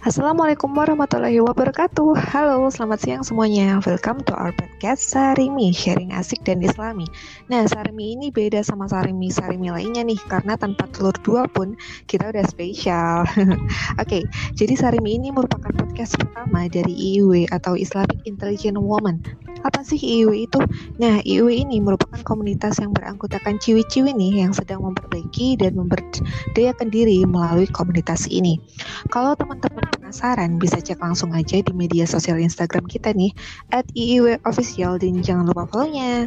Assalamualaikum warahmatullahi wabarakatuh. Halo, selamat siang semuanya. Welcome to our podcast Sarimi, sharing asik dan islami. Nah, Sarimi ini beda sama Sarimi-Sarimi lainnya nih Karena tanpa telur dua pun kita udah spesial. Oke, okay, jadi Sarimi ini merupakan podcast pertama dari IIW atau Islamic Intelligent Woman. Apa sih IIW itu? Nah, IIW ini merupakan komunitas yang beranggotakan ciwi-ciwi nih yang sedang memperbaiki dan memberdayakan diri melalui komunitas ini. Kalau teman-teman penasaran, bisa cek langsung aja di media sosial Instagram kita nih, at IIW Official dan jangan lupa follow-nya.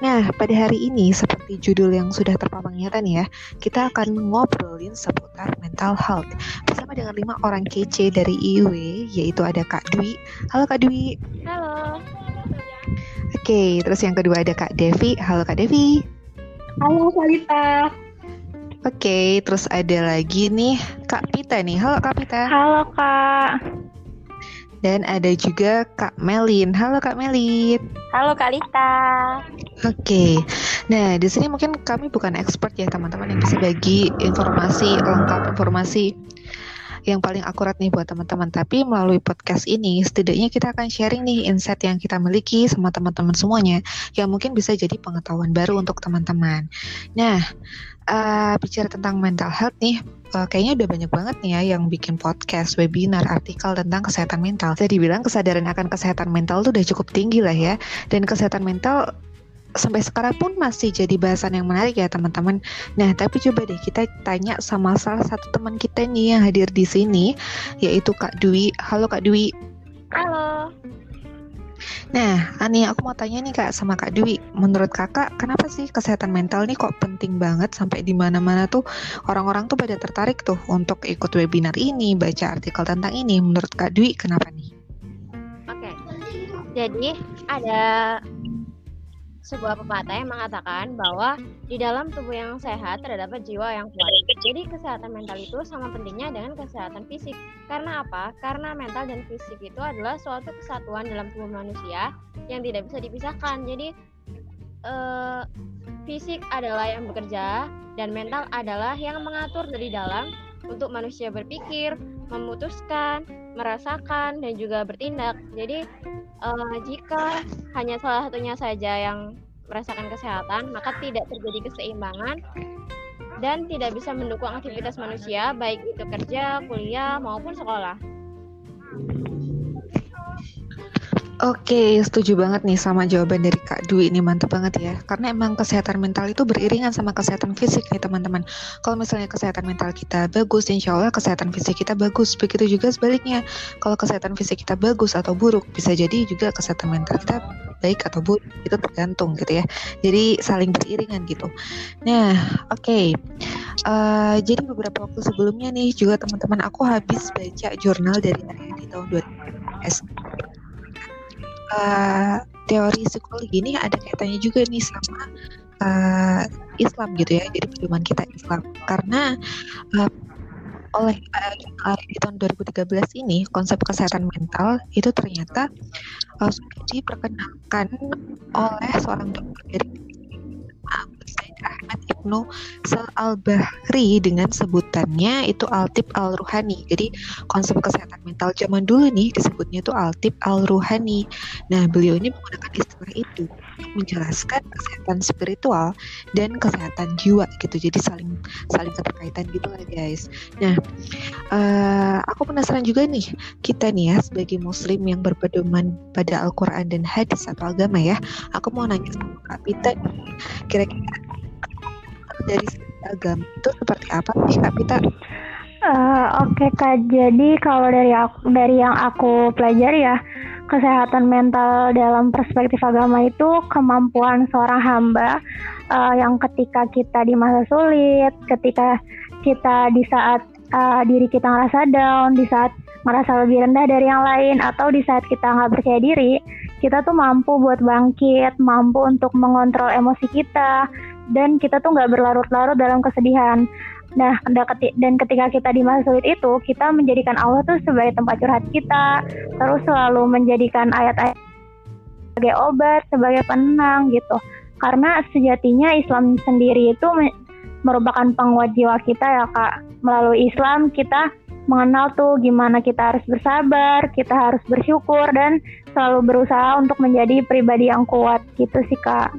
Nah, pada hari ini, seperti judul yang sudah terpampang nyata nih ya, kita akan ngobrolin seputar mental health bersama dengan lima orang kece dari IIW, yaitu ada Kak Dwi. Halo Kak Dwi. Halo. Oke, terus yang kedua ada Kak Devi. Halo Kak Devi. Halo Salita. Oke, terus ada lagi nih Kak Pita nih. Halo Kak Pita. Halo Kak. Dan ada juga Kak Melin. Halo Kak Melin. Halo Kak Lita. Oke, nah di sini mungkin kami bukan expert ya teman-teman yang bisa bagi informasi lengkap informasi yang paling akurat nih buat teman-teman. Tapi melalui podcast ini, setidaknya kita akan sharing nih insight yang kita miliki sama teman-teman semuanya, yang mungkin bisa jadi pengetahuan baru untuk teman-teman. Nah, uh, bicara tentang mental health nih, uh, kayaknya udah banyak banget nih ya yang bikin podcast, webinar, artikel tentang kesehatan mental. Jadi bilang kesadaran akan kesehatan mental tuh udah cukup tinggi lah ya. Dan kesehatan mental sampai sekarang pun masih jadi bahasan yang menarik ya teman-teman. Nah, tapi coba deh kita tanya sama salah satu teman kita nih yang hadir di sini, yaitu Kak Dwi. Halo Kak Dwi. Halo. Nah, Ani aku mau tanya nih Kak sama Kak Dwi. Menurut Kakak, kenapa sih kesehatan mental nih kok penting banget sampai di mana-mana tuh orang-orang tuh pada tertarik tuh untuk ikut webinar ini, baca artikel tentang ini. Menurut Kak Dwi, kenapa nih? Oke. Jadi ada sebuah pepatah yang mengatakan bahwa di dalam tubuh yang sehat terdapat jiwa yang kuat. Jadi kesehatan mental itu sama pentingnya dengan kesehatan fisik. Karena apa? Karena mental dan fisik itu adalah suatu kesatuan dalam tubuh manusia yang tidak bisa dipisahkan. Jadi eh, fisik adalah yang bekerja dan mental adalah yang mengatur dari dalam untuk manusia berpikir, memutuskan, merasakan dan juga bertindak. Jadi uh, jika hanya salah satunya saja yang merasakan kesehatan, maka tidak terjadi keseimbangan dan tidak bisa mendukung aktivitas manusia, baik itu kerja, kuliah, maupun sekolah. Oke, setuju banget nih sama jawaban dari Kak Dwi ini mantap banget ya. Karena emang kesehatan mental itu beriringan sama kesehatan fisik nih teman-teman. Kalau misalnya kesehatan mental kita bagus, insya Allah kesehatan fisik kita bagus. Begitu juga sebaliknya. Kalau kesehatan fisik kita bagus atau buruk, bisa jadi juga kesehatan mental kita baik atau buruk. Itu tergantung gitu ya. Jadi saling beriringan gitu. Nah, oke. Okay. Uh, eh, jadi beberapa waktu sebelumnya nih juga teman-teman aku habis baca jurnal dari tahun 2000 uh, teori psikologi ini ada kaitannya juga nih sama uh, Islam gitu ya jadi pedoman kita Islam. Karena uh, oleh uh, di tahun 2013 ini konsep kesehatan mental itu ternyata uh, sudah diperkenalkan oleh seorang dokter dari Ahmad Ibnu Al-Bahri dengan sebutannya itu Altib Al-Ruhani. Jadi konsep kesehatan mental zaman dulu nih disebutnya itu Altib Al-Ruhani. Nah, beliau ini menggunakan istilah itu untuk menjelaskan kesehatan spiritual dan kesehatan jiwa gitu. Jadi saling saling keterkaitan gitu lah guys. Nah, uh, aku penasaran juga nih kita nih ya sebagai muslim yang berpedoman pada Al-Qur'an dan hadis atau agama ya. Aku mau nanya sama Kak Pita kira-kira dari agama itu seperti apa sih Kak Pita? Uh, Oke okay, Kak, jadi kalau dari aku dari yang aku pelajari ya, kesehatan mental dalam perspektif agama itu kemampuan seorang hamba uh, yang ketika kita di masa sulit, ketika kita di saat uh, diri kita ngerasa down, di saat merasa lebih rendah dari yang lain, atau di saat kita nggak percaya diri, kita tuh mampu buat bangkit, mampu untuk mengontrol emosi kita, dan kita tuh nggak berlarut-larut dalam kesedihan. Nah, dan ketika kita di masa sulit itu, kita menjadikan Allah tuh sebagai tempat curhat kita, terus selalu menjadikan ayat-ayat sebagai obat, sebagai penenang gitu. Karena sejatinya Islam sendiri itu merupakan penguat jiwa kita ya kak. Melalui Islam kita mengenal tuh gimana kita harus bersabar, kita harus bersyukur dan selalu berusaha untuk menjadi pribadi yang kuat gitu sih kak.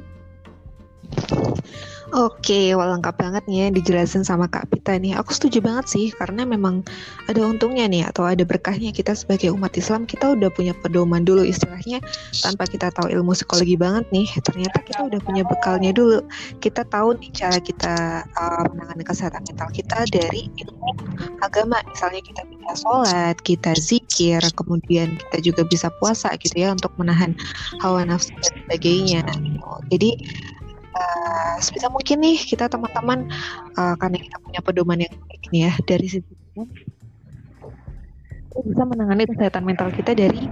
Oke, wah lengkap banget nih ya dijelasin sama Kak Pita nih. Aku setuju banget sih karena memang ada untungnya nih atau ada berkahnya kita sebagai umat Islam kita udah punya pedoman dulu istilahnya tanpa kita tahu ilmu psikologi banget nih. Ternyata kita udah punya bekalnya dulu. Kita tahu nih cara kita uh, menangani kesehatan mental kita dari ilmu agama. Misalnya kita bisa sholat, kita zikir, kemudian kita juga bisa puasa gitu ya untuk menahan hawa nafsu dan sebagainya. Jadi sebisa mungkin nih kita teman-teman uh, karena kita punya pedoman yang baik nih ya dari situ bisa menangani kesehatan mental kita dari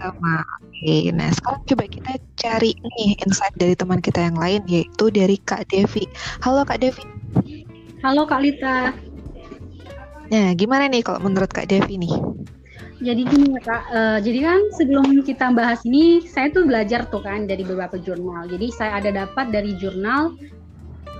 sama. Oke, nah sekarang coba kita cari nih insight dari teman kita yang lain yaitu dari Kak Devi. Halo Kak Devi. Halo Kak Lita. Nah, gimana nih kalau menurut Kak Devi nih? Jadi gini ya kak, uh, jadi kan sebelum kita bahas ini, saya tuh belajar tuh kan dari beberapa jurnal. Jadi saya ada dapat dari jurnal,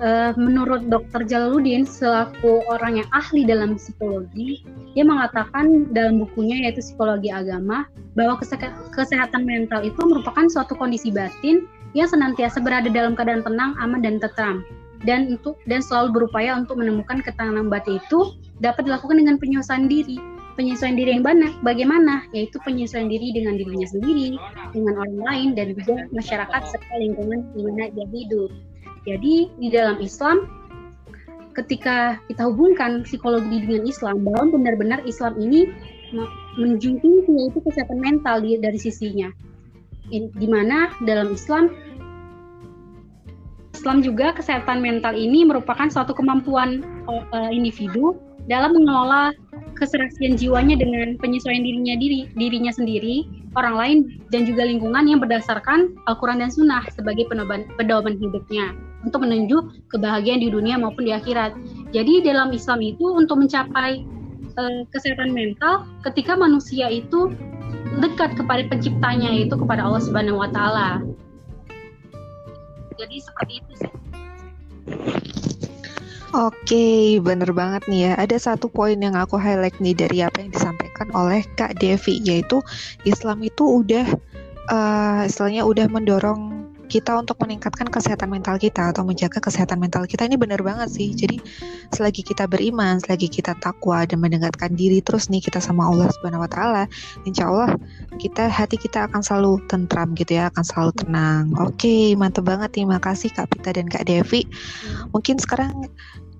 uh, menurut Dr. Jalaluddin selaku orang yang ahli dalam psikologi, dia mengatakan dalam bukunya yaitu Psikologi Agama bahwa kese kesehatan mental itu merupakan suatu kondisi batin yang senantiasa berada dalam keadaan tenang, aman dan tetram dan untuk dan selalu berupaya untuk menemukan ketenangan batin itu dapat dilakukan dengan penyelesaian diri penyesuaian diri yang banyak bagaimana? Yaitu penyesuaian diri dengan dirinya sendiri dengan orang lain dan juga masyarakat serta lingkungan di mana dia hidup. Jadi di dalam Islam ketika kita hubungkan psikologi dengan Islam bahwa benar-benar Islam ini menjunjung yaitu kesehatan mental dari sisinya. Di mana dalam Islam Islam juga kesehatan mental ini merupakan suatu kemampuan uh, individu dalam mengelola keserasian jiwanya dengan penyesuaian dirinya diri dirinya sendiri, orang lain dan juga lingkungan yang berdasarkan Al-Qur'an dan Sunnah sebagai pedoman hidupnya untuk menuju kebahagiaan di dunia maupun di akhirat. Jadi dalam Islam itu untuk mencapai uh, kesehatan mental ketika manusia itu dekat kepada penciptanya yaitu kepada Allah Subhanahu wa taala. Jadi seperti itu sih. Oke, bener banget nih ya. Ada satu poin yang aku highlight nih dari apa yang disampaikan oleh Kak Devi, yaitu Islam itu udah uh, istilahnya udah mendorong kita untuk meningkatkan kesehatan mental kita atau menjaga kesehatan mental kita ini benar banget sih. Jadi selagi kita beriman, selagi kita takwa dan mendekatkan diri terus nih kita sama Allah Subhanahu wa taala, insya Allah kita hati kita akan selalu tentram gitu ya, akan selalu tenang. Oke, mantep banget nih. Makasih Kak Pita dan Kak Devi. Mungkin sekarang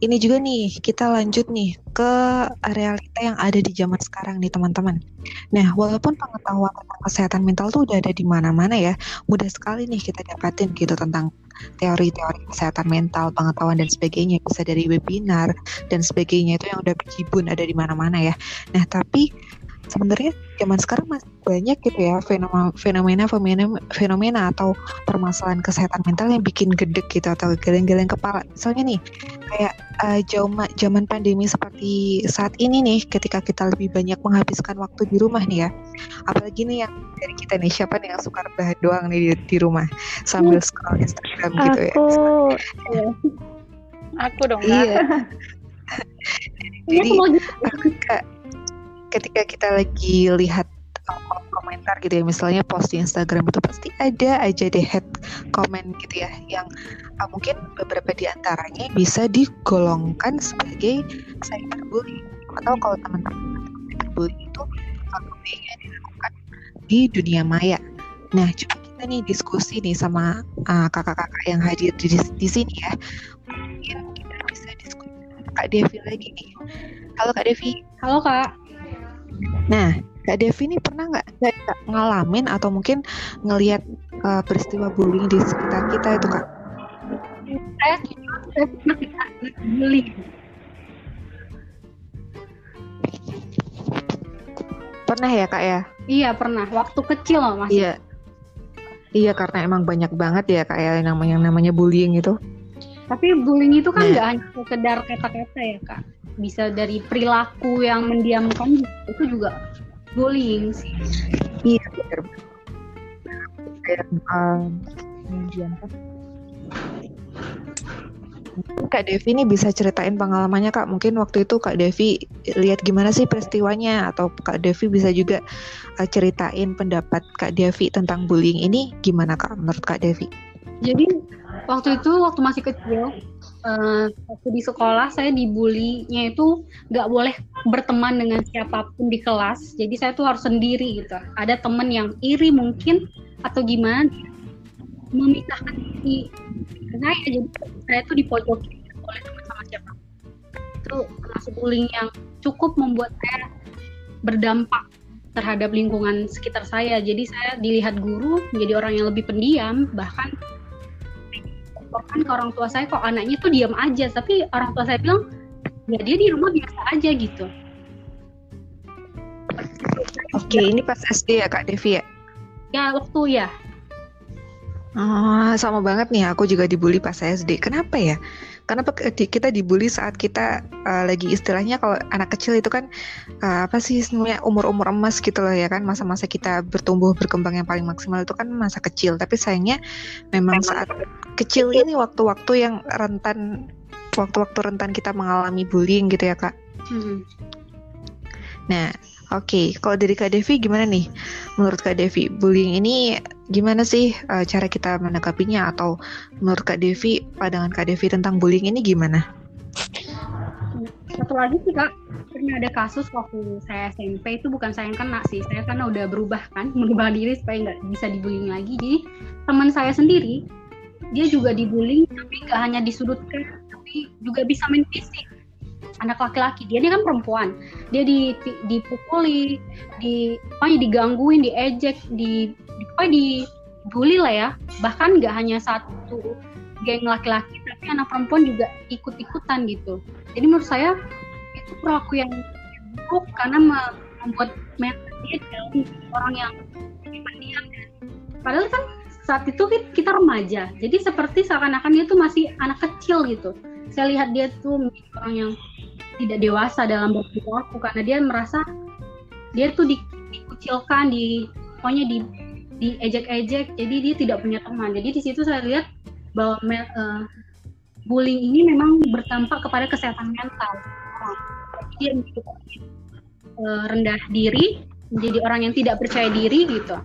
ini juga nih kita lanjut nih ke realita yang ada di zaman sekarang nih teman-teman. Nah, walaupun pengetahuan tentang kesehatan mental tuh udah ada di mana-mana ya, mudah sekali nih kita dapatin gitu tentang teori-teori kesehatan mental, pengetahuan dan sebagainya bisa dari webinar dan sebagainya itu yang udah berjibun ada di mana-mana ya. Nah, tapi sebenarnya zaman sekarang masih banyak gitu ya fenomena fenomena fenomena, fenomena atau permasalahan kesehatan mental yang bikin gedek gitu atau geleng-geleng kepala. Misalnya nih kayak uh, zaman pandemi seperti saat ini nih ketika kita lebih banyak menghabiskan waktu di rumah nih ya. Apalagi nih yang dari kita nih siapa nih yang suka rebahan doang nih di, di rumah sambil scroll Instagram gitu ya. Iya. Aku dong. Iya. Jadi aku ketika kita lagi lihat uh, komentar gitu ya misalnya post di Instagram itu pasti ada aja deh head comment gitu ya yang uh, mungkin beberapa di antaranya bisa digolongkan sebagai cyberbullying atau kalau teman-teman cyberbullying itu bullying yang dilakukan di dunia maya. Nah, coba kita nih diskusi nih sama uh, kakak-kakak uh, yang hadir di, di sini ya. Mungkin kita bisa diskusi Kak Devi lagi nih. Halo Kak Devi. Halo Kak. Nah, Kak Devi ini pernah nggak ngalamin atau mungkin ngelihat uh, peristiwa bullying di sekitar kita itu kak? Saya pernah bullying. Pernah ya kak ya? Iya pernah. Waktu kecil loh mas. Iya. Iya karena emang banyak banget ya kak ya yang namanya, yang namanya bullying itu. Tapi bullying itu kan nah. nggak nah. hanya sekedar kata-kata ya kak bisa dari perilaku yang mendiamkan itu juga bullying sih iya benar kayak um, mendiamkan Kak Devi ini bisa ceritain pengalamannya Kak. Mungkin waktu itu Kak Devi lihat gimana sih peristiwanya atau Kak Devi bisa juga uh, ceritain pendapat Kak Devi tentang bullying ini gimana Kak menurut Kak Devi? Jadi waktu itu waktu masih kecil uh, di sekolah saya dibulinya itu nggak boleh berteman dengan siapa pun di kelas. Jadi saya tuh harus sendiri gitu. Ada temen yang iri mungkin atau gimana memisahkan diri saya jadi saya tuh dipojokin oleh teman sama siapa itu termasuk bullying yang cukup membuat saya berdampak terhadap lingkungan sekitar saya jadi saya dilihat guru menjadi orang yang lebih pendiam bahkan bahkan ke orang tua saya kok anaknya tuh diam aja tapi orang tua saya bilang ya dia di rumah biasa aja gitu Oke, ini pas SD ya Kak Devi ya? Ya, waktu ya. Oh, sama banget nih. Aku juga dibully pas SD. Kenapa ya? Karena kita dibully saat kita uh, lagi istilahnya kalau anak kecil itu kan uh, apa sih sebenarnya umur-umur emas gitu loh ya kan masa-masa kita bertumbuh berkembang yang paling maksimal itu kan masa kecil. Tapi sayangnya memang saat kecil ini waktu-waktu yang rentan waktu-waktu rentan kita mengalami bullying gitu ya kak. Hmm. Nah, oke. Okay. Kalau dari Kak Devi gimana nih? Menurut Kak Devi, bullying ini gimana sih uh, cara kita menanggapinya? Atau menurut Kak Devi pandangan Kak Devi tentang bullying ini gimana? Satu lagi sih Kak, pernah ada kasus waktu saya SMP itu bukan saya yang kena sih, saya karena udah berubah kan, merubah diri supaya nggak bisa dibullying lagi. Jadi teman saya sendiri dia juga dibullying tapi nggak hanya disudutkan, tapi juga bisa main fisik. Anak laki-laki dia ini kan perempuan. Dia di, dipukuli di pokoknya digangguin diejek di pokoknya dibully lah ya. Bahkan nggak hanya satu geng laki-laki tapi anak perempuan juga ikut-ikutan gitu. Jadi menurut saya itu perilaku yang buruk karena membuat dia jauh orang yang pendiam padahal kan saat itu kita remaja. Jadi seperti seakan-akan dia tuh masih anak kecil gitu. Saya lihat dia tuh orang yang tidak dewasa dalam berperilaku karena dia merasa dia tuh di, dikucilkan di pokoknya di diejek-ejek jadi dia tidak punya teman. Jadi di situ saya lihat bahwa uh, bullying ini memang bertampak kepada kesehatan mental. Dia menjadi uh, rendah diri menjadi orang yang tidak percaya diri gitu.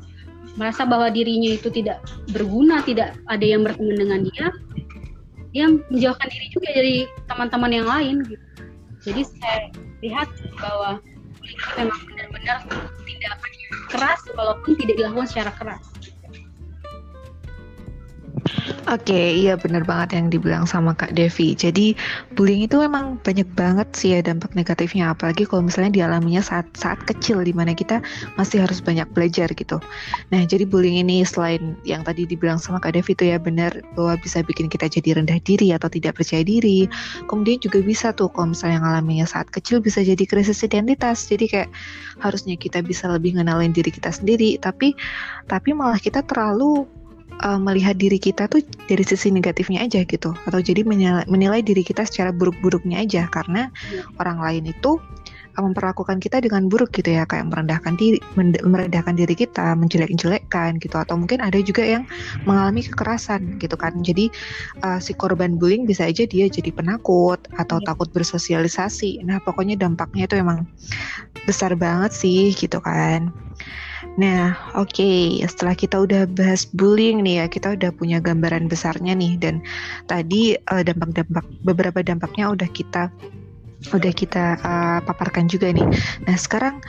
Merasa bahwa dirinya itu tidak berguna tidak ada yang berteman dengan dia dia menjauhkan diri juga dari teman-teman yang lain gitu. Jadi saya lihat bahwa polisi memang benar-benar tindakan keras walaupun tidak dilakukan secara keras. Oke, okay, iya benar banget yang dibilang sama Kak Devi. Jadi bullying itu memang banyak banget sih ya dampak negatifnya, apalagi kalau misalnya dialaminya saat saat kecil, di mana kita masih harus banyak belajar gitu. Nah, jadi bullying ini selain yang tadi dibilang sama Kak Devi itu ya benar bahwa bisa bikin kita jadi rendah diri atau tidak percaya diri. Kemudian juga bisa tuh kalau misalnya ngalaminya saat kecil bisa jadi krisis identitas. Jadi kayak harusnya kita bisa lebih ngenalin diri kita sendiri, tapi tapi malah kita terlalu uh, melihat diri kita tuh dari sisi negatifnya aja gitu. Atau jadi menilai, menilai diri kita secara buruk-buruknya aja. Karena ya. orang lain itu uh, memperlakukan kita dengan buruk gitu ya. Kayak merendahkan diri merendahkan diri kita menjelek-jelekkan gitu. Atau mungkin ada juga yang mengalami kekerasan gitu kan. Jadi uh, si korban bullying bisa aja dia jadi penakut atau ya. takut bersosialisasi. Nah pokoknya dampaknya itu emang besar banget sih gitu kan Nah, oke, okay. setelah kita udah bahas bullying nih ya, kita udah punya gambaran besarnya nih dan tadi uh, dampak-dampak beberapa dampaknya udah kita udah kita uh, paparkan juga nih. Nah sekarang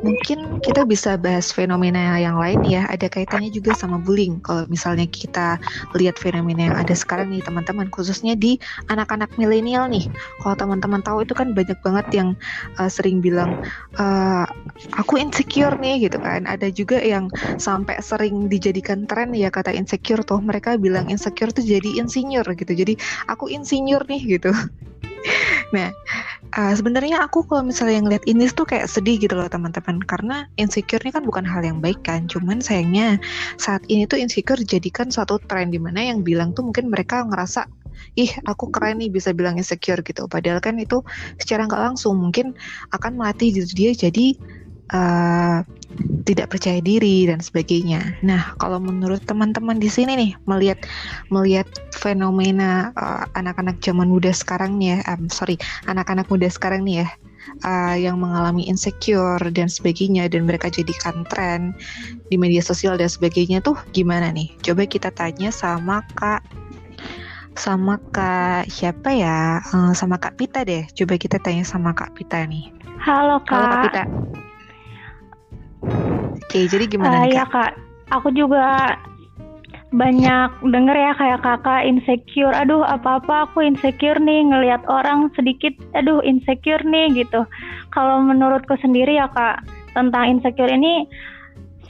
mungkin kita bisa bahas fenomena yang lain ya. Ada kaitannya juga sama bullying. Kalau misalnya kita lihat fenomena yang ada sekarang nih teman-teman, khususnya di anak-anak milenial nih. Kalau teman-teman tahu itu kan banyak banget yang uh, sering bilang uh, aku insecure nih gitu kan. Ada juga yang sampai sering dijadikan tren ya kata insecure tuh. Mereka bilang insecure tuh jadi insinyur gitu. Jadi aku insinyur nih gitu. Nah, uh, sebenarnya aku kalau misalnya ngeliat ini tuh kayak sedih gitu loh teman-teman karena insecure ini kan bukan hal yang baik kan. Cuman sayangnya saat ini tuh insecure dijadikan suatu tren di mana yang bilang tuh mungkin mereka ngerasa ih aku keren nih bisa bilang insecure gitu. Padahal kan itu secara nggak langsung mungkin akan melatih diri dia jadi uh, tidak percaya diri dan sebagainya. Nah, kalau menurut teman-teman di sini nih melihat melihat fenomena uh, anak-anak zaman muda sekarang nih ya, um, sorry, anak-anak muda sekarang nih ya, uh, yang mengalami insecure dan sebagainya dan mereka jadikan tren di media sosial dan sebagainya tuh gimana nih? Coba kita tanya sama Kak sama Kak siapa ya? Uh, sama Kak Pita deh. Coba kita tanya sama Kak Pita nih. Halo Kak. Halo Kak Pita. Oke, jadi gimana uh, nih ya, Kak? Kak, aku juga banyak denger ya kayak kakak insecure. Aduh apa-apa aku insecure nih ngelihat orang sedikit. Aduh insecure nih gitu. Kalau menurutku sendiri ya kak tentang insecure ini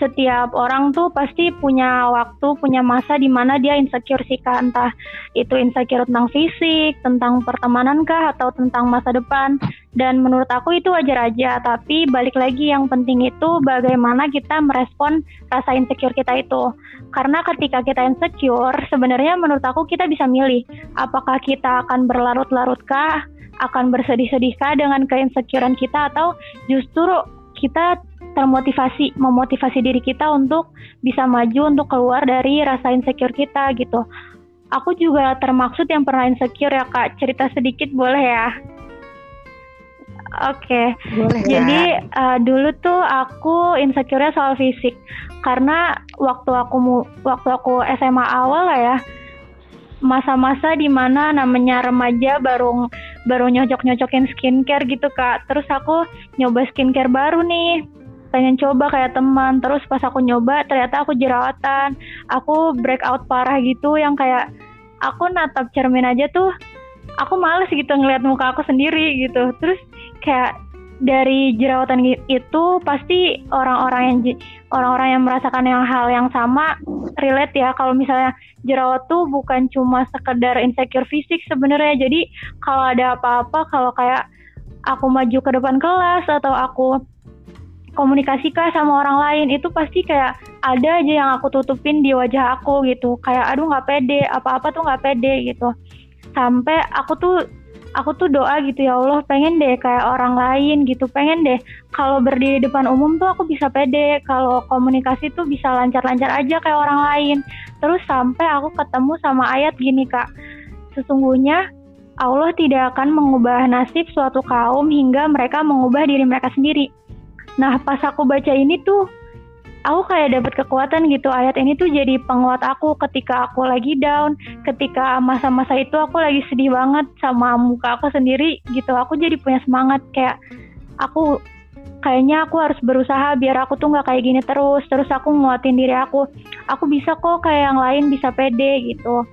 setiap orang tuh pasti punya waktu, punya masa di mana dia insecure sih kak, entah itu insecure tentang fisik, tentang pertemanan kah, atau tentang masa depan. Dan menurut aku itu wajar aja, tapi balik lagi yang penting itu bagaimana kita merespon rasa insecure kita itu. Karena ketika kita insecure, sebenarnya menurut aku kita bisa milih, apakah kita akan berlarut-larut kah, akan bersedih-sedih kah dengan keinsecurean kita, atau justru kita termotivasi memotivasi diri kita untuk bisa maju untuk keluar dari rasa insecure kita gitu. Aku juga termaksud yang pernah insecure ya kak. Cerita sedikit boleh ya? Oke. Okay. Jadi uh, dulu tuh aku insecure soal fisik karena waktu aku waktu aku SMA awal lah ya masa-masa di mana namanya remaja baru baru nyocok-nyocokin skincare gitu kak. Terus aku nyoba skincare baru nih pengen coba kayak teman. Terus pas aku nyoba ternyata aku jerawatan. Aku breakout parah gitu yang kayak aku natap cermin aja tuh aku males gitu ngeliat muka aku sendiri gitu. Terus kayak dari jerawatan itu pasti orang-orang yang orang-orang yang merasakan yang hal yang sama relate ya. Kalau misalnya jerawat tuh bukan cuma sekedar insecure fisik sebenarnya. Jadi kalau ada apa-apa kalau kayak aku maju ke depan kelas atau aku komunikasi kah sama orang lain itu pasti kayak ada aja yang aku tutupin di wajah aku gitu. Kayak aduh nggak pede apa-apa tuh nggak pede gitu. Sampai aku tuh aku tuh doa gitu ya Allah pengen deh kayak orang lain gitu. Pengen deh kalau berdiri depan umum tuh aku bisa pede kalau komunikasi tuh bisa lancar-lancar aja kayak orang lain. Terus sampai aku ketemu sama ayat gini kak. Sesungguhnya Allah tidak akan mengubah nasib suatu kaum hingga mereka mengubah diri mereka sendiri Nah pas aku baca ini tuh aku kayak dapat kekuatan gitu. Ayat ini tuh jadi penguat aku ketika aku lagi down ketika masa-masa itu aku lagi sedih banget sama muka aku sendiri gitu. Aku jadi punya semangat kayak aku kayaknya aku harus berusaha biar aku tuh nggak kayak gini terus. Terus aku nguatin diri aku. Aku bisa kok kayak yang lain bisa pede gitu.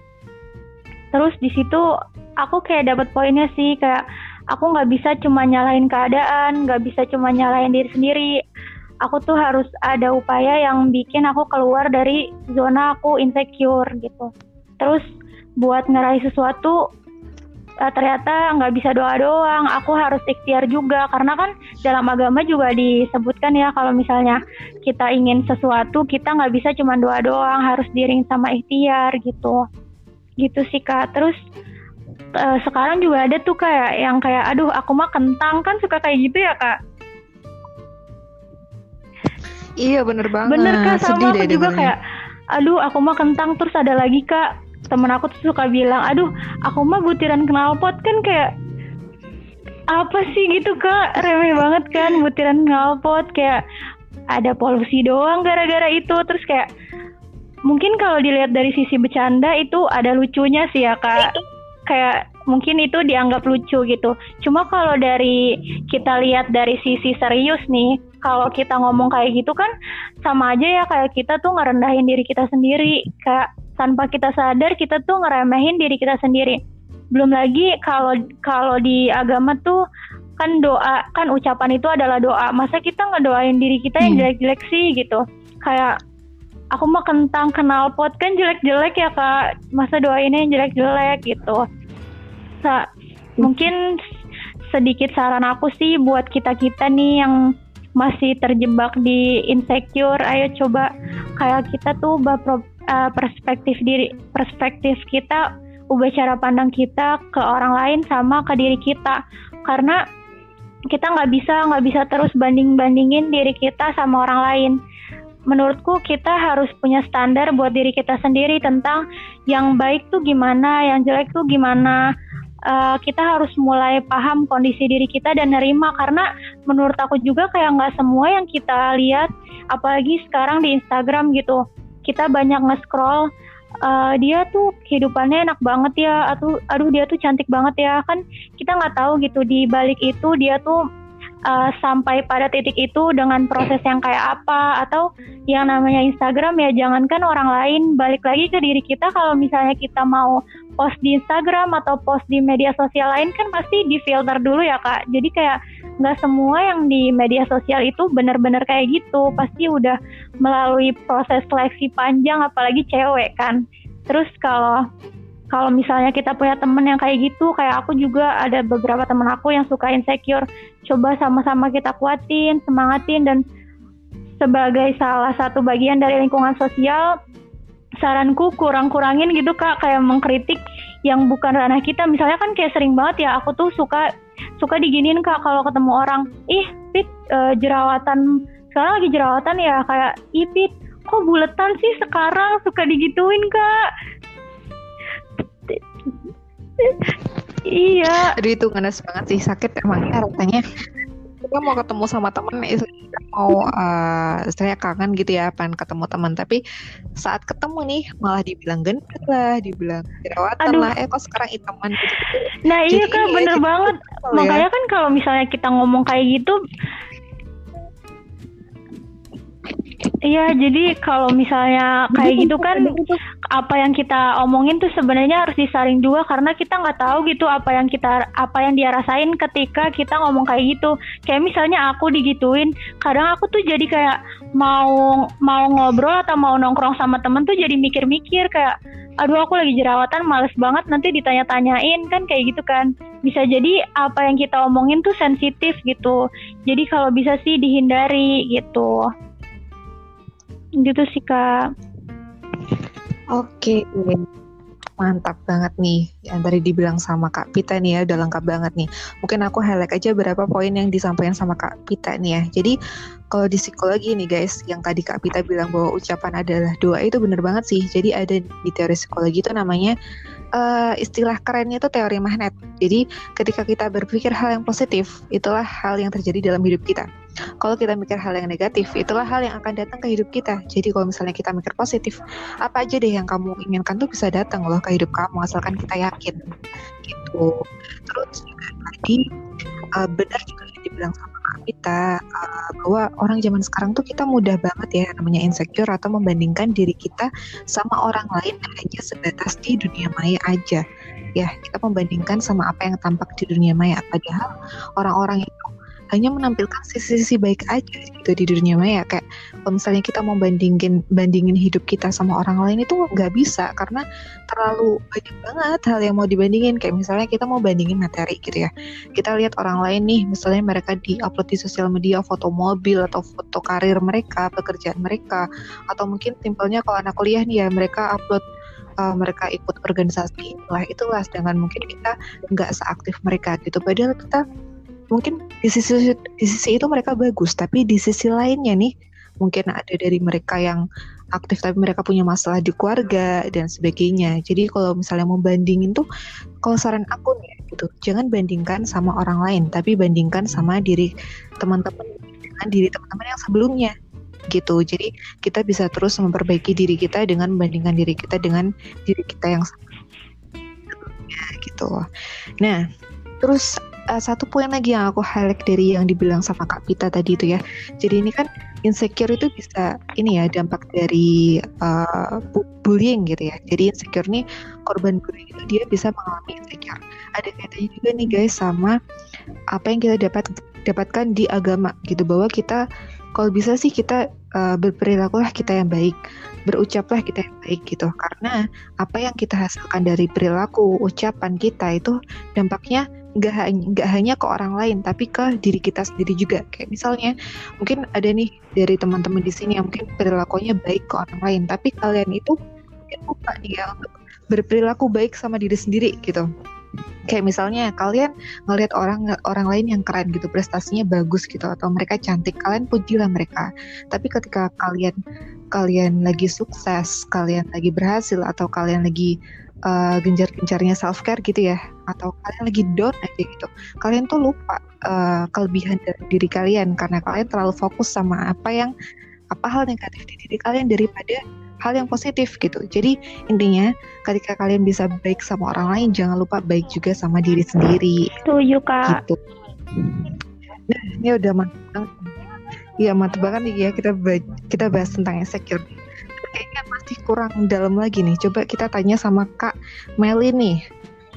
Terus di situ aku kayak dapat poinnya sih kayak aku nggak bisa cuma nyalahin keadaan nggak bisa cuma nyalahin diri sendiri. Aku tuh harus ada upaya yang bikin aku keluar dari zona aku insecure gitu. Terus buat ngeraih sesuatu uh, ternyata nggak bisa doa doang. Aku harus ikhtiar juga karena kan dalam agama juga disebutkan ya kalau misalnya kita ingin sesuatu kita nggak bisa cuma doa doang harus diring sama ikhtiar gitu. Gitu sih kak. Terus uh, sekarang juga ada tuh kayak yang kayak aduh aku mah kentang. Kan suka kayak gitu ya kak? Iya bener banget. Bener kak sama Sedih aku juga dengernya. kayak aduh aku mah kentang. Terus ada lagi kak temen aku tuh suka bilang aduh aku mah butiran knalpot. Kan kayak apa sih? Gitu kak remeh banget kan butiran knalpot kayak ada polusi doang gara-gara itu. Terus kayak mungkin kalau dilihat dari sisi bercanda itu ada lucunya sih ya kak. Itu kayak mungkin itu dianggap lucu gitu. Cuma kalau dari kita lihat dari sisi serius nih, kalau kita ngomong kayak gitu kan sama aja ya kayak kita tuh ngerendahin diri kita sendiri. Kayak tanpa kita sadar kita tuh ngeremehin diri kita sendiri. Belum lagi kalau kalau di agama tuh kan doa kan ucapan itu adalah doa. Masa kita ngedoain diri kita yang hmm. jelek-jelek sih gitu. Kayak aku mah kentang kenal pot kan jelek-jelek ya kak masa doainnya yang jelek-jelek gitu Sa mungkin sedikit saran aku sih buat kita-kita nih yang masih terjebak di insecure ayo coba kayak kita tuh ubah pro, uh, perspektif diri perspektif kita ubah cara pandang kita ke orang lain sama ke diri kita karena kita nggak bisa nggak bisa terus banding bandingin diri kita sama orang lain menurutku kita harus punya standar buat diri kita sendiri tentang yang baik tuh gimana, yang jelek tuh gimana. Uh, kita harus mulai paham kondisi diri kita dan nerima. Karena menurut aku juga kayak nggak semua yang kita lihat, apalagi sekarang di Instagram gitu, kita banyak nge-scroll uh, dia tuh kehidupannya enak banget ya, atau aduh dia tuh cantik banget ya. Kan kita nggak tahu gitu di balik itu dia tuh uh, sampai pada titik itu dengan proses yang kayak apa. Atau yang namanya Instagram ya jangankan orang lain. Balik lagi ke diri kita kalau misalnya kita mau post di Instagram atau post di media sosial lain kan pasti difilter dulu ya kak. Jadi kayak nggak semua yang di media sosial itu benar-benar kayak gitu. Pasti udah melalui proses seleksi panjang apalagi cewek kan. Terus kalau kalau misalnya kita punya temen yang kayak gitu, kayak aku juga ada beberapa temen aku yang suka insecure, coba sama-sama kita kuatin, semangatin, dan sebagai salah satu bagian dari lingkungan sosial, saranku kurang-kurangin gitu kak, kayak mengkritik yang bukan ranah kita. Misalnya kan kayak sering banget ya, aku tuh suka suka diginin kak kalau ketemu orang, ih Pit uh, jerawatan, sekarang lagi jerawatan ya, kayak ih Pit kok buletan sih sekarang? Suka digituin kak. Iya. Aduh itu ngenes banget sih. Sakit emang ya rasanya kita mau ketemu sama temen mau uh, saya kangen gitu ya pengen ketemu teman tapi saat ketemu nih malah dibilang gendut lah dibilang jerawatan lah eh kok sekarang hitaman gitu, -gitu. nah iya kan bener banget ya. makanya kan kalau misalnya kita ngomong kayak gitu Iya, jadi kalau misalnya kayak gitu kan apa yang kita omongin tuh sebenarnya harus disaring juga karena kita nggak tahu gitu apa yang kita apa yang dia rasain ketika kita ngomong kayak gitu. Kayak misalnya aku digituin, kadang aku tuh jadi kayak mau mau ngobrol atau mau nongkrong sama temen tuh jadi mikir-mikir kayak aduh aku lagi jerawatan males banget nanti ditanya-tanyain kan kayak gitu kan. Bisa jadi apa yang kita omongin tuh sensitif gitu. Jadi kalau bisa sih dihindari gitu. Gitu sih kak oke mantap banget nih. Yang tadi dibilang sama Kak Pita nih ya udah lengkap banget nih. Mungkin aku highlight aja beberapa poin yang disampaikan sama Kak Pita nih ya. Jadi kalau di psikologi nih guys yang tadi Kak Pita bilang bahwa ucapan adalah doa itu bener banget sih. Jadi ada di teori psikologi itu namanya uh, istilah kerennya itu teori magnet. Jadi ketika kita berpikir hal yang positif itulah hal yang terjadi dalam hidup kita kalau kita mikir hal yang negatif, itulah hal yang akan datang ke hidup kita. Jadi kalau misalnya kita mikir positif, apa aja deh yang kamu inginkan tuh bisa datang loh ke hidup kamu asalkan kita yakin. Gitu. Terus tadi uh, benar juga yang dibilang sama kita uh, bahwa orang zaman sekarang tuh kita mudah banget ya namanya insecure atau membandingkan diri kita sama orang lain hanya sebatas di dunia maya aja ya kita membandingkan sama apa yang tampak di dunia maya padahal orang-orang itu hanya menampilkan sisi-sisi baik aja gitu di dunia maya. Kayak kalau misalnya kita mau bandingin bandingin hidup kita sama orang lain itu nggak bisa karena terlalu banyak banget hal yang mau dibandingin. Kayak misalnya kita mau bandingin materi gitu ya. Kita lihat orang lain nih misalnya mereka di upload di sosial media foto mobil atau foto karir mereka pekerjaan mereka atau mungkin simpelnya kalau anak kuliah nih ya mereka upload uh, mereka ikut organisasi. Lah itulah sedangkan mungkin kita nggak seaktif mereka gitu. Padahal kita mungkin di sisi di sisi itu mereka bagus tapi di sisi lainnya nih mungkin ada dari mereka yang aktif tapi mereka punya masalah di keluarga dan sebagainya. Jadi kalau misalnya mau bandingin tuh kalau saran aku nih gitu jangan bandingkan sama orang lain tapi bandingkan sama diri teman-teman dengan diri teman-teman yang sebelumnya gitu. Jadi kita bisa terus memperbaiki diri kita dengan membandingkan diri kita dengan diri kita yang sebelumnya gitu. Nah terus uh, satu poin lagi yang aku highlight dari yang dibilang sama Kak Pita tadi itu ya. Jadi ini kan insecure itu bisa ini ya dampak dari uh, bullying gitu ya. Jadi insecure nih korban bullying itu dia bisa mengalami insecure. Ada kaitannya juga nih guys sama apa yang kita dapat dapatkan di agama gitu bahwa kita kalau bisa sih kita uh, berperilakulah kita yang baik berucaplah kita yang baik gitu karena apa yang kita hasilkan dari perilaku ucapan kita itu dampaknya nggak hanya hanya ke orang lain tapi ke diri kita sendiri juga. Kayak misalnya mungkin ada nih dari teman-teman di sini yang mungkin perilakunya baik ke orang lain tapi kalian itu mungkin lupa nih ya untuk berperilaku baik sama diri sendiri gitu. Kayak misalnya kalian ngelihat orang orang lain yang keren gitu prestasinya bagus gitu atau mereka cantik kalian pujilah mereka. Tapi ketika kalian kalian lagi sukses kalian lagi berhasil atau kalian lagi uh, gencar-gencarnya self care gitu ya atau kalian lagi down aja gitu kalian tuh lupa uh, kelebihan dari diri kalian karena kalian terlalu fokus sama apa yang apa hal negatif di diri kalian daripada hal yang positif gitu. Jadi intinya ketika kalian bisa baik sama orang lain, jangan lupa baik juga sama diri sendiri. Setuju kak. Gitu. Nah, ini udah mantap banget. Iya mantap banget nih ya kita kita bahas tentang insecure. Kayaknya masih kurang dalam lagi nih. Coba kita tanya sama Kak Meli nih.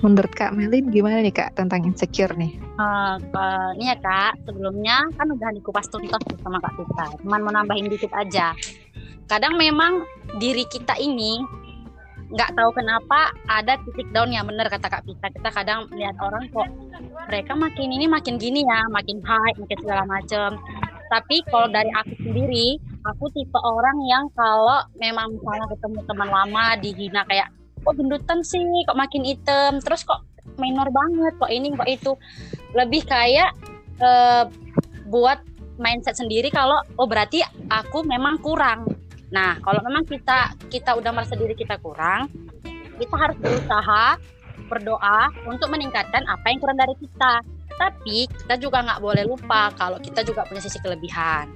Menurut Kak Melin gimana nih Kak tentang insecure nih? Uh, uh, ini ya Kak, sebelumnya kan udah dikupas tuntas sama Kak Tika. Cuman mau nambahin dikit aja kadang memang diri kita ini nggak tahu kenapa ada titik down yang benar kata Kak Pita. Kita kadang melihat orang kok mereka makin ini makin gini ya, makin high, makin segala macam. Tapi kalau dari aku sendiri, aku tipe orang yang kalau memang misalnya ketemu teman lama dihina kayak kok gendutan sih, kok makin hitam, terus kok minor banget, kok ini, kok itu. Lebih kayak uh, buat mindset sendiri kalau oh berarti aku memang kurang Nah, kalau memang kita kita udah merasa diri kita kurang, kita harus berusaha berdoa untuk meningkatkan apa yang kurang dari kita. Tapi kita juga nggak boleh lupa kalau kita juga punya sisi kelebihan.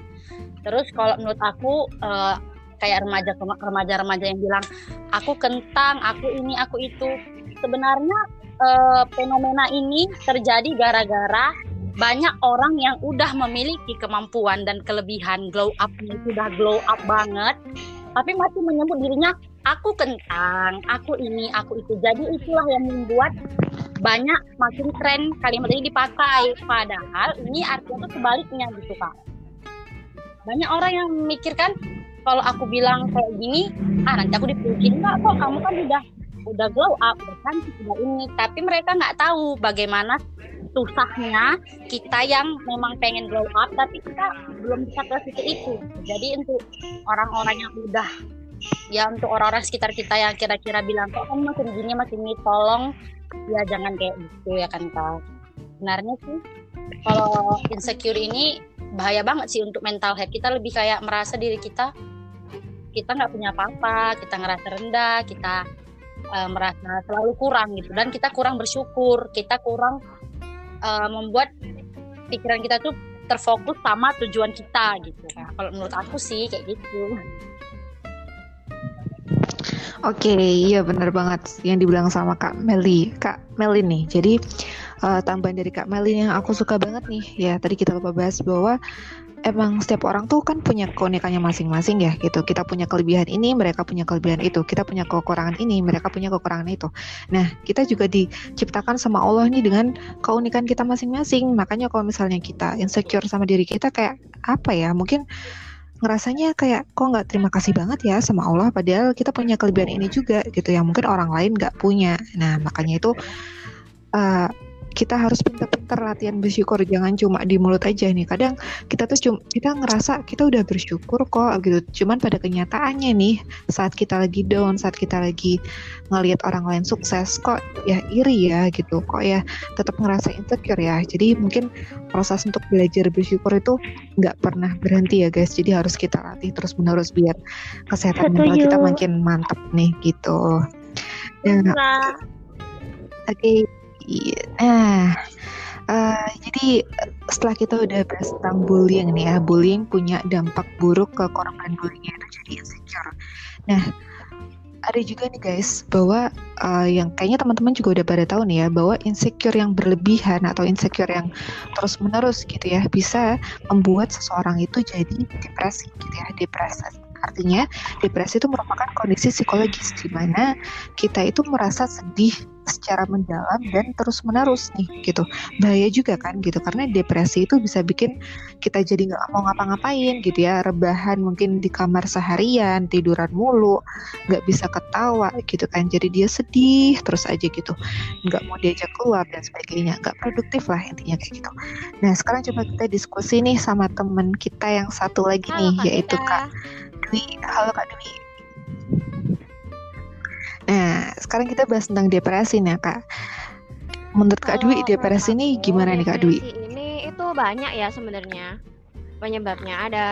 Terus kalau menurut aku uh, kayak remaja remaja-remaja yang bilang aku kentang, aku ini, aku itu. Sebenarnya uh, fenomena ini terjadi gara-gara banyak orang yang udah memiliki kemampuan dan kelebihan glow up sudah glow up banget tapi masih menyebut dirinya aku kentang aku ini aku itu. Jadi itulah yang membuat banyak makin tren kalimat ini dipakai. Padahal ini artinya tuh sebaliknya gitu kak banyak orang yang memikirkan kalau aku bilang kayak gini ah nanti aku dipuji. Enggak kok kamu kan udah udah glow up udah cantik udah ini. Tapi mereka nggak tahu bagaimana susahnya kita yang memang pengen glow up tapi kita belum bisa ke situ itu. Jadi untuk orang-orang yang udah ya untuk orang-orang sekitar kita yang kira-kira bilang kok kamu masih gini masih ini tolong. Ya jangan kayak gitu ya kan kak? Sebenarnya sih kalau insecure ini bahaya banget sih untuk mental health kita lebih kayak merasa diri kita kita nggak punya apa-apa kita ngerasa rendah kita uh, merasa selalu kurang gitu dan kita kurang bersyukur kita kurang uh, membuat pikiran kita tuh terfokus sama tujuan kita gitu. Nah, kalau menurut aku sih kayak gitu. Oke, okay, iya benar banget yang dibilang sama Kak Meli. Kak Meli nih, jadi uh, tambahan dari Kak Meli yang aku suka banget nih, ya tadi kita lupa bahas bahwa emang setiap orang tuh kan punya keunikannya masing-masing ya gitu. Kita punya kelebihan ini, mereka punya kelebihan itu. Kita punya kekurangan ini, mereka punya kekurangan itu. Nah, kita juga diciptakan sama Allah nih dengan keunikan kita masing-masing. Makanya kalau misalnya kita insecure sama diri kita kayak apa ya? Mungkin ngerasanya kayak kok nggak terima kasih banget ya sama Allah padahal kita punya kelebihan ini juga gitu yang mungkin orang lain nggak punya. Nah, makanya itu uh, kita harus pintar-pintar latihan bersyukur. Jangan cuma di mulut aja nih. Kadang kita tuh cuma kita ngerasa kita udah bersyukur kok gitu. Cuman pada kenyataannya nih saat kita lagi down saat kita lagi ngelihat orang lain sukses kok ya iri ya gitu. Kok ya tetap ngerasa insecure ya. Jadi mungkin proses untuk belajar bersyukur itu nggak pernah berhenti ya guys. Jadi harus kita latih terus menerus biar kesehatan mental kita makin mantap nih gitu. Nah, Oke, okay. Nah, uh, jadi setelah kita udah bahas tentang bullying nih ya, bullying punya dampak buruk ke korban bullying itu jadi insecure. Nah, ada juga nih guys bahwa uh, yang kayaknya teman-teman juga udah pada tahu nih ya bahwa insecure yang berlebihan atau insecure yang terus menerus gitu ya bisa membuat seseorang itu jadi depresi gitu ya depresi artinya depresi itu merupakan kondisi psikologis di mana kita itu merasa sedih secara mendalam dan terus menerus nih gitu. Bahaya juga kan gitu. Karena depresi itu bisa bikin kita jadi nggak mau ngapa-ngapain gitu ya. Rebahan mungkin di kamar seharian tiduran mulu nggak bisa ketawa gitu kan. Jadi dia sedih terus aja gitu. Nggak mau diajak keluar dan sebagainya. Nggak produktif lah intinya kayak gitu. Nah sekarang coba kita diskusi nih sama temen kita yang satu lagi Halo, nih Kak yaitu Kak Dwi halo Kak Dwi Nah, sekarang kita bahas tentang depresi nih, Kak. menurut Kak Dwi Kalau depresi ini gimana nih Kak Dwi? Ini itu banyak ya sebenarnya penyebabnya ada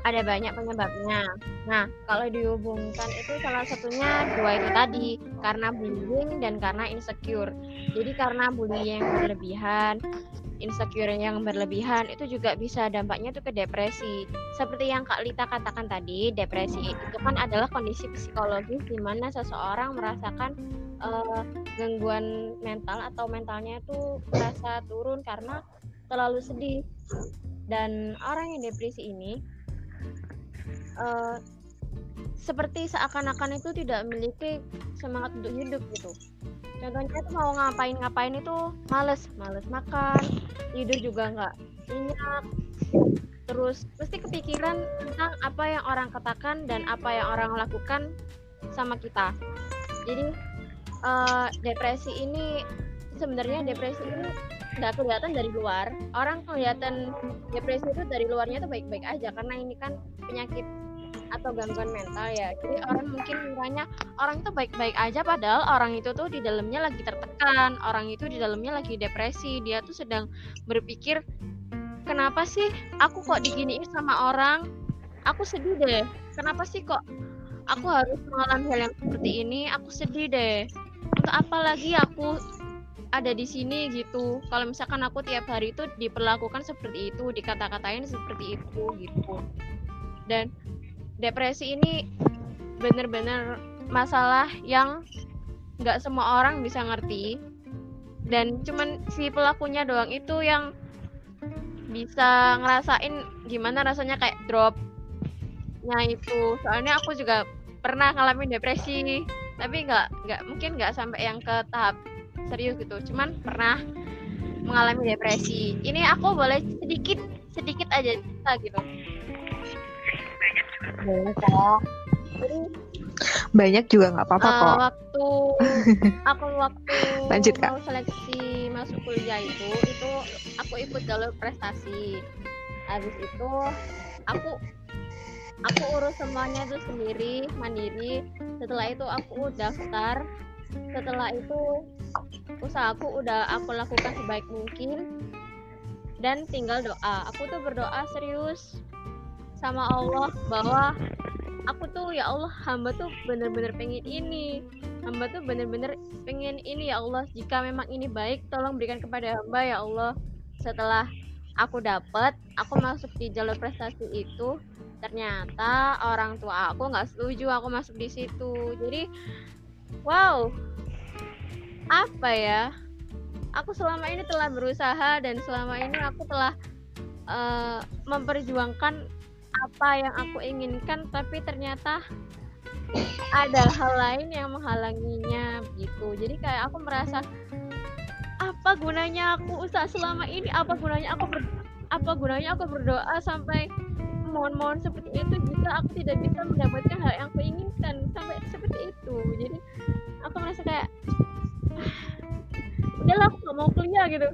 ada banyak penyebabnya. Nah, kalau dihubungkan itu salah satunya dua itu tadi, karena bullying dan karena insecure. Jadi karena bullying yang berlebihan, insecure yang berlebihan itu juga bisa dampaknya itu ke depresi. Seperti yang Kak Lita katakan tadi, depresi itu kan adalah kondisi psikologis di mana seseorang merasakan eh, gangguan mental atau mentalnya itu merasa turun karena terlalu sedih. Dan orang yang depresi ini eh, seperti seakan-akan itu tidak memiliki semangat untuk hidup gitu. Contohnya itu mau ngapain-ngapain itu males, males makan, tidur juga nggak nyenyak, terus pasti kepikiran tentang apa yang orang katakan dan apa yang orang lakukan sama kita. Jadi eh, depresi ini sebenarnya depresi ini nggak kelihatan dari luar. Orang kelihatan depresi itu dari luarnya tuh baik-baik aja karena ini kan penyakit atau gangguan mental ya. Jadi orang mungkin miranya orang itu baik-baik aja padahal orang itu tuh di dalamnya lagi tertekan, orang itu di dalamnya lagi depresi. Dia tuh sedang berpikir kenapa sih aku kok diginiin sama orang? Aku sedih deh. Kenapa sih kok aku harus mengalami hal yang seperti ini? Aku sedih deh. Untuk apa lagi aku ada di sini gitu. Kalau misalkan aku tiap hari itu diperlakukan seperti itu, dikata-katain seperti itu gitu. Dan depresi ini bener-bener masalah yang nggak semua orang bisa ngerti. Dan cuman si pelakunya doang itu yang bisa ngerasain gimana rasanya kayak dropnya itu. Soalnya aku juga pernah ngalamin depresi tapi nggak nggak mungkin nggak sampai yang ke tahap serius gitu. Cuman pernah mengalami depresi. Ini aku boleh sedikit sedikit aja cerita gitu Boleh, jadi Banyak juga nggak apa-apa Eh, kok. waktu aku waktu Lanjut, Kak. mau seleksi masuk kuliah itu itu aku ikut jalur prestasi. Habis itu aku aku urus semuanya itu sendiri mandiri. Setelah itu aku daftar. Setelah itu usahaku udah aku lakukan sebaik mungkin. Dan tinggal doa. Aku tuh berdoa serius sama Allah bahwa aku tuh ya Allah hamba tuh bener-bener pengen ini. Hamba tuh bener-bener pengen ini ya Allah. Jika memang ini baik tolong berikan kepada hamba ya Allah. Setelah aku dapat aku masuk di jalur prestasi itu. Ternyata orang tua aku nggak setuju aku masuk di situ. Jadi wow. Apa ya? Aku selama ini telah berusaha dan selama ini aku telah eh, memperjuangkan apa yang aku inginkan tapi ternyata ada hal lain yang menghalanginya gitu. Jadi kayak aku merasa apa gunanya aku usaha selama ini? Apa gunanya aku apa gunanya aku berdoa sampai mohon-mohon seperti itu? Jika aku tidak bisa mendapatkan hal yang aku inginkan sampai seperti itu. Jadi aku merasa kayak "Ah, udahlah aku gak mau kuliah gitu.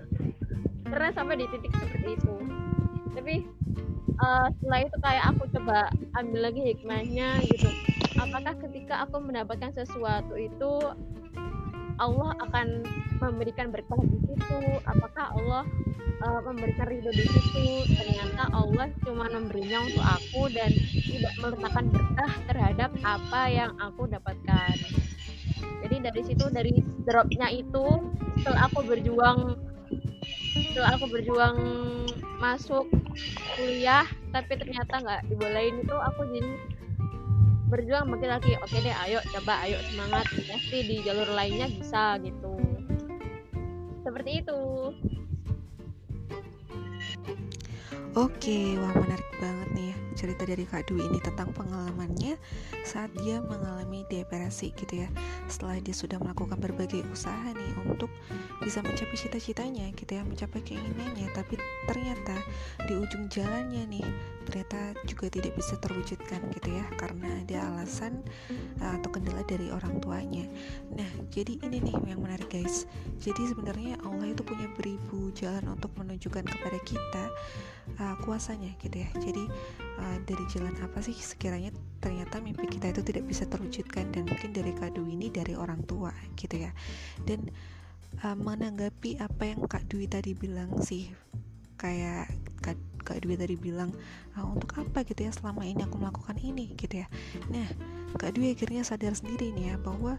Karena sampai di titik seperti itu. Tapi eh, setelah itu kayak aku coba ambil lagi hikmahnya gitu. Apakah ketika aku mendapatkan sesuatu itu Allah akan memberikan berkah di situ? Apakah Allah eh, memberikan ridho di situ? Ternyata Allah cuma memberinya untuk aku dan tidak meletakkan berkah terhadap apa yang aku dapatkan. Jadi dari situ dari dropnya itu setelah aku berjuang setelah aku berjuang masuk kuliah tapi ternyata nggak dibolehin itu aku jadi berjuang makin lagi oke deh ayo coba ayo semangat pasti di jalur lainnya bisa gitu. Seperti itu. Oke, wah menarik banget nih ya cerita dari Kak Dwi ini tentang pengalamannya saat dia mengalami depresi gitu ya. Setelah dia sudah melakukan berbagai usaha nih untuk bisa mencapai cita-citanya gitu ya, mencapai keinginannya, tapi ternyata di ujung jalannya nih ternyata juga tidak bisa terwujudkan gitu ya karena ada alasan uh, atau kendala dari orang tuanya. Nah, jadi ini nih yang menarik guys. Jadi sebenarnya Allah itu punya beribu jalan untuk menunjukkan kepada kita uh, kuasanya gitu ya jadi uh, dari jalan apa sih sekiranya ternyata mimpi kita itu tidak bisa terwujudkan dan mungkin dari kado ini dari orang tua gitu ya. Dan uh, menanggapi apa yang Kak Dwi tadi bilang sih kayak Kak, Kak Dwi tadi bilang ah, untuk apa gitu ya selama ini aku melakukan ini gitu ya. Nah Kak Dwi akhirnya sadar sendiri nih ya bahwa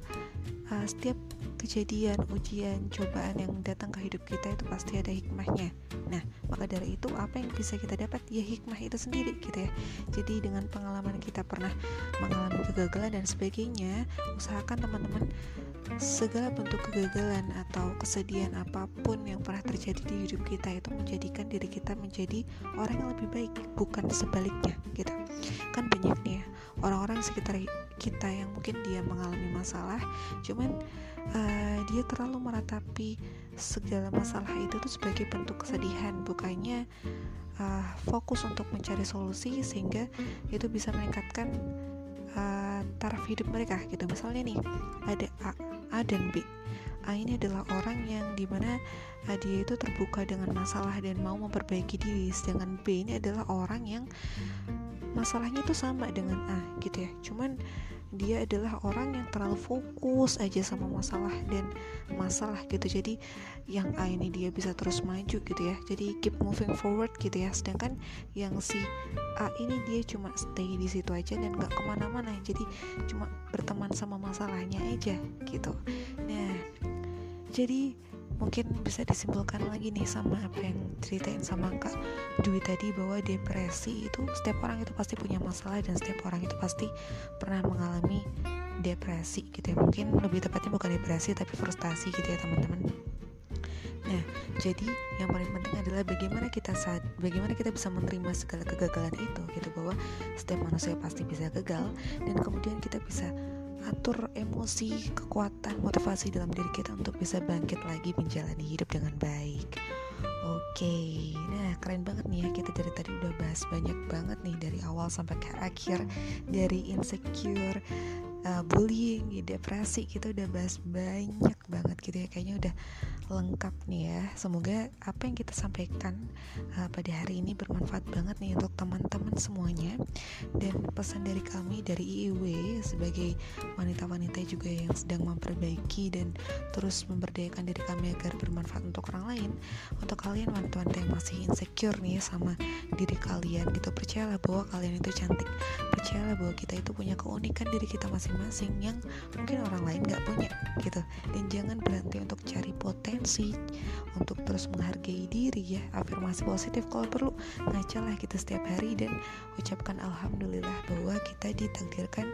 uh, setiap kejadian, ujian, cobaan yang datang ke hidup kita itu pasti ada hikmahnya. Nah, maka dari itu apa yang bisa kita dapat ya hikmah itu sendiri gitu ya. Jadi dengan pengalaman kita pernah mengalami kegagalan dan sebagainya, usahakan teman-teman segala bentuk kegagalan atau kesedihan apa pun yang pernah terjadi di hidup kita itu menjadikan diri kita menjadi orang yang lebih baik, bukan sebaliknya gitu. Kan banyak nih ya orang-orang sekitar kita yang mungkin dia mengalami masalah, cuman uh, dia terlalu meratapi segala masalah itu tuh sebagai bentuk kesedihan bukannya uh, fokus untuk mencari solusi sehingga itu bisa meningkatkan uh, taraf hidup mereka gitu. Misalnya nih ada A, A dan B. A ini adalah orang yang di mana A dia itu terbuka dengan masalah dan mau memperbaiki diri sedangkan B ini adalah orang yang masalahnya itu sama dengan A gitu ya. Cuman dia adalah orang yang terlalu fokus aja sama masalah dan masalah gitu. Jadi yang A ini dia bisa terus maju gitu ya. Jadi keep moving forward gitu ya. Sedangkan yang si A ini dia cuma stay di situ aja dan gak ke mana-mana. Jadi cuma berteman sama masalahnya aja gitu. Nah jadi mungkin bisa disimpulkan lagi nih sama apa yang ceritain sama Kak Dwi tadi bahwa depresi itu setiap orang itu pasti punya masalah dan setiap orang itu pasti pernah mengalami depresi gitu ya. Mungkin lebih tepatnya bukan depresi tapi frustasi gitu ya teman-teman. Nah, jadi yang paling penting adalah bagaimana kita saat bagaimana kita bisa menerima segala kegagalan itu gitu bahwa setiap manusia pasti bisa gagal dan kemudian kita bisa atur emosi, kekuatan, motivasi dalam diri kita untuk bisa bangkit lagi menjalani hidup dengan baik. Oke, nah keren banget nih ya kita dari tadi udah bahas banyak banget nih dari awal sampai ke akhir dari insecure, uh, bullying, depresi kita udah bahas banyak banget gitu ya kayaknya udah lengkap nih ya. Semoga apa yang kita sampaikan uh, pada hari ini bermanfaat banget nih untuk teman-teman semuanya. Dan pesan dari kami dari IIW sebagai wanita-wanita juga yang sedang memperbaiki dan terus memberdayakan diri kami agar bermanfaat untuk orang lain untuk kalian wanita-wanita yang masih insecure nih sama diri kalian gitu. Percayalah bahwa kalian itu cantik. Percayalah bahwa kita itu punya keunikan diri kita masing-masing yang mungkin orang lain gak punya gitu. Dan jangan berhenti untuk cari potensi untuk terus menghargai diri ya afirmasi positif kalau perlu ngacalah kita setiap hari dan ucapkan alhamdulillah bahwa kita ditakdirkan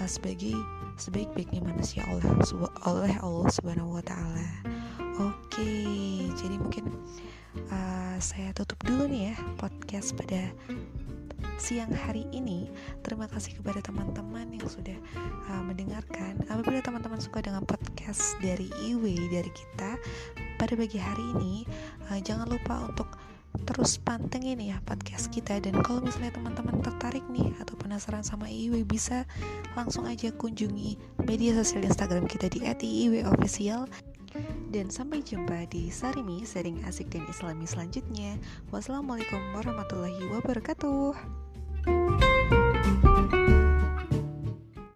uh, sebagai sebaik-baiknya manusia oleh oleh Allah Subhanahu wa taala. Oke, jadi mungkin uh, saya tutup dulu nih ya podcast pada siang hari ini. Terima kasih kepada teman-teman yang sudah uh, mendengarkan. Apabila teman-teman suka dengan podcast dari Iwe dari kita pada pagi hari ini, uh, jangan lupa untuk terus pantengin ya podcast kita dan kalau misalnya teman-teman tertarik nih atau penasaran sama Iwe bisa langsung aja kunjungi media sosial Instagram kita di @iweofficial dan sampai jumpa di Sarimi, sharing asik dan islami selanjutnya. Wassalamualaikum warahmatullahi wabarakatuh.